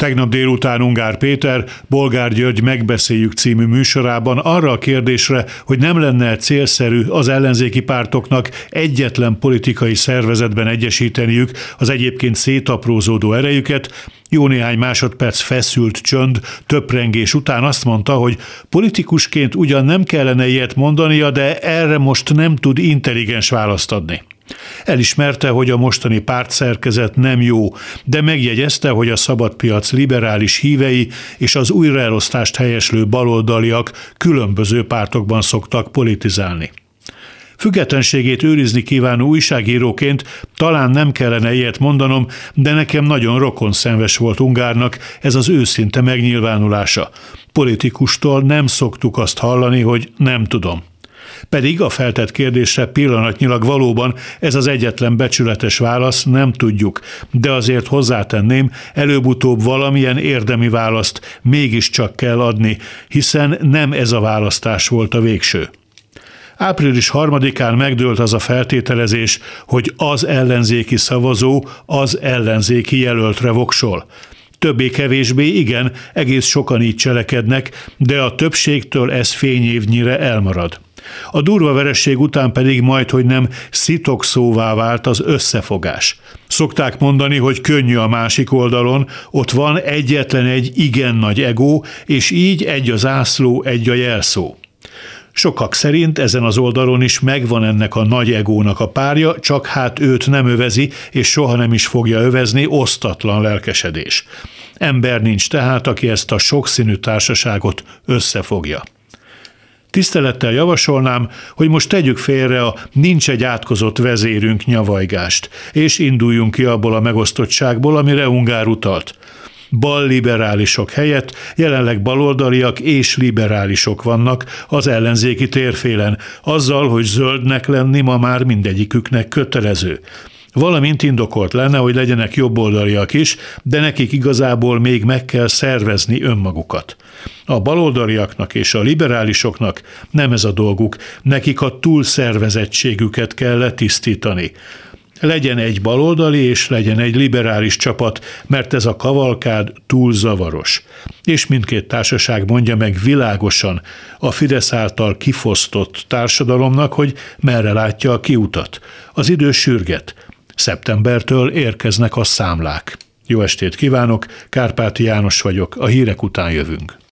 Tegnap délután Ungár Péter, Bolgár György megbeszéljük című műsorában arra a kérdésre, hogy nem lenne célszerű az ellenzéki pártoknak egyetlen politikai szervezetben egyesíteniük az egyébként szétaprózódó erejüket, jó néhány másodperc feszült csönd, töprengés után azt mondta, hogy politikusként ugyan nem kellene ilyet mondania, de erre most nem tud intelligens választ adni. Elismerte, hogy a mostani pártszerkezet nem jó, de megjegyezte, hogy a szabadpiac liberális hívei és az újraelosztást helyeslő baloldaliak különböző pártokban szoktak politizálni. Függetlenségét őrizni kívánó újságíróként talán nem kellene ilyet mondanom, de nekem nagyon rokon szenves volt Ungárnak ez az őszinte megnyilvánulása. Politikustól nem szoktuk azt hallani, hogy nem tudom. Pedig a feltett kérdésre pillanatnyilag valóban ez az egyetlen becsületes válasz, nem tudjuk, de azért hozzátenném, előbb-utóbb valamilyen érdemi választ mégiscsak kell adni, hiszen nem ez a választás volt a végső. Április harmadikán megdőlt az a feltételezés, hogy az ellenzéki szavazó az ellenzéki jelöltre voksol. Többé-kevésbé igen, egész sokan így cselekednek, de a többségtől ez fényévnyire elmarad. A durva veresség után pedig majd, hogy nem szitok szóvá vált az összefogás. Szokták mondani, hogy könnyű a másik oldalon, ott van egyetlen egy igen nagy ego, és így egy az ászló, egy a jelszó. Sokak szerint ezen az oldalon is megvan ennek a nagy egónak a párja, csak hát őt nem övezi, és soha nem is fogja övezni osztatlan lelkesedés. Ember nincs tehát, aki ezt a sokszínű társaságot összefogja. Tisztelettel javasolnám, hogy most tegyük félre a nincs egy átkozott vezérünk nyavajgást, és induljunk ki abból a megosztottságból, amire Ungár utalt. Bal-liberálisok helyett jelenleg baloldaliak és liberálisok vannak az ellenzéki térfélen, azzal, hogy zöldnek lenni ma már mindegyiküknek kötelező. Valamint indokolt lenne, hogy legyenek jobboldaliak is, de nekik igazából még meg kell szervezni önmagukat. A baloldaliaknak és a liberálisoknak nem ez a dolguk, nekik a túlszervezettségüket kell letisztítani. Legyen egy baloldali és legyen egy liberális csapat, mert ez a kavalkád túl zavaros. És mindkét társaság mondja meg világosan a Fidesz által kifosztott társadalomnak, hogy merre látja a kiutat. Az idő sürget, Szeptembertől érkeznek a számlák. Jó estét kívánok, Kárpáti János vagyok, a hírek után jövünk.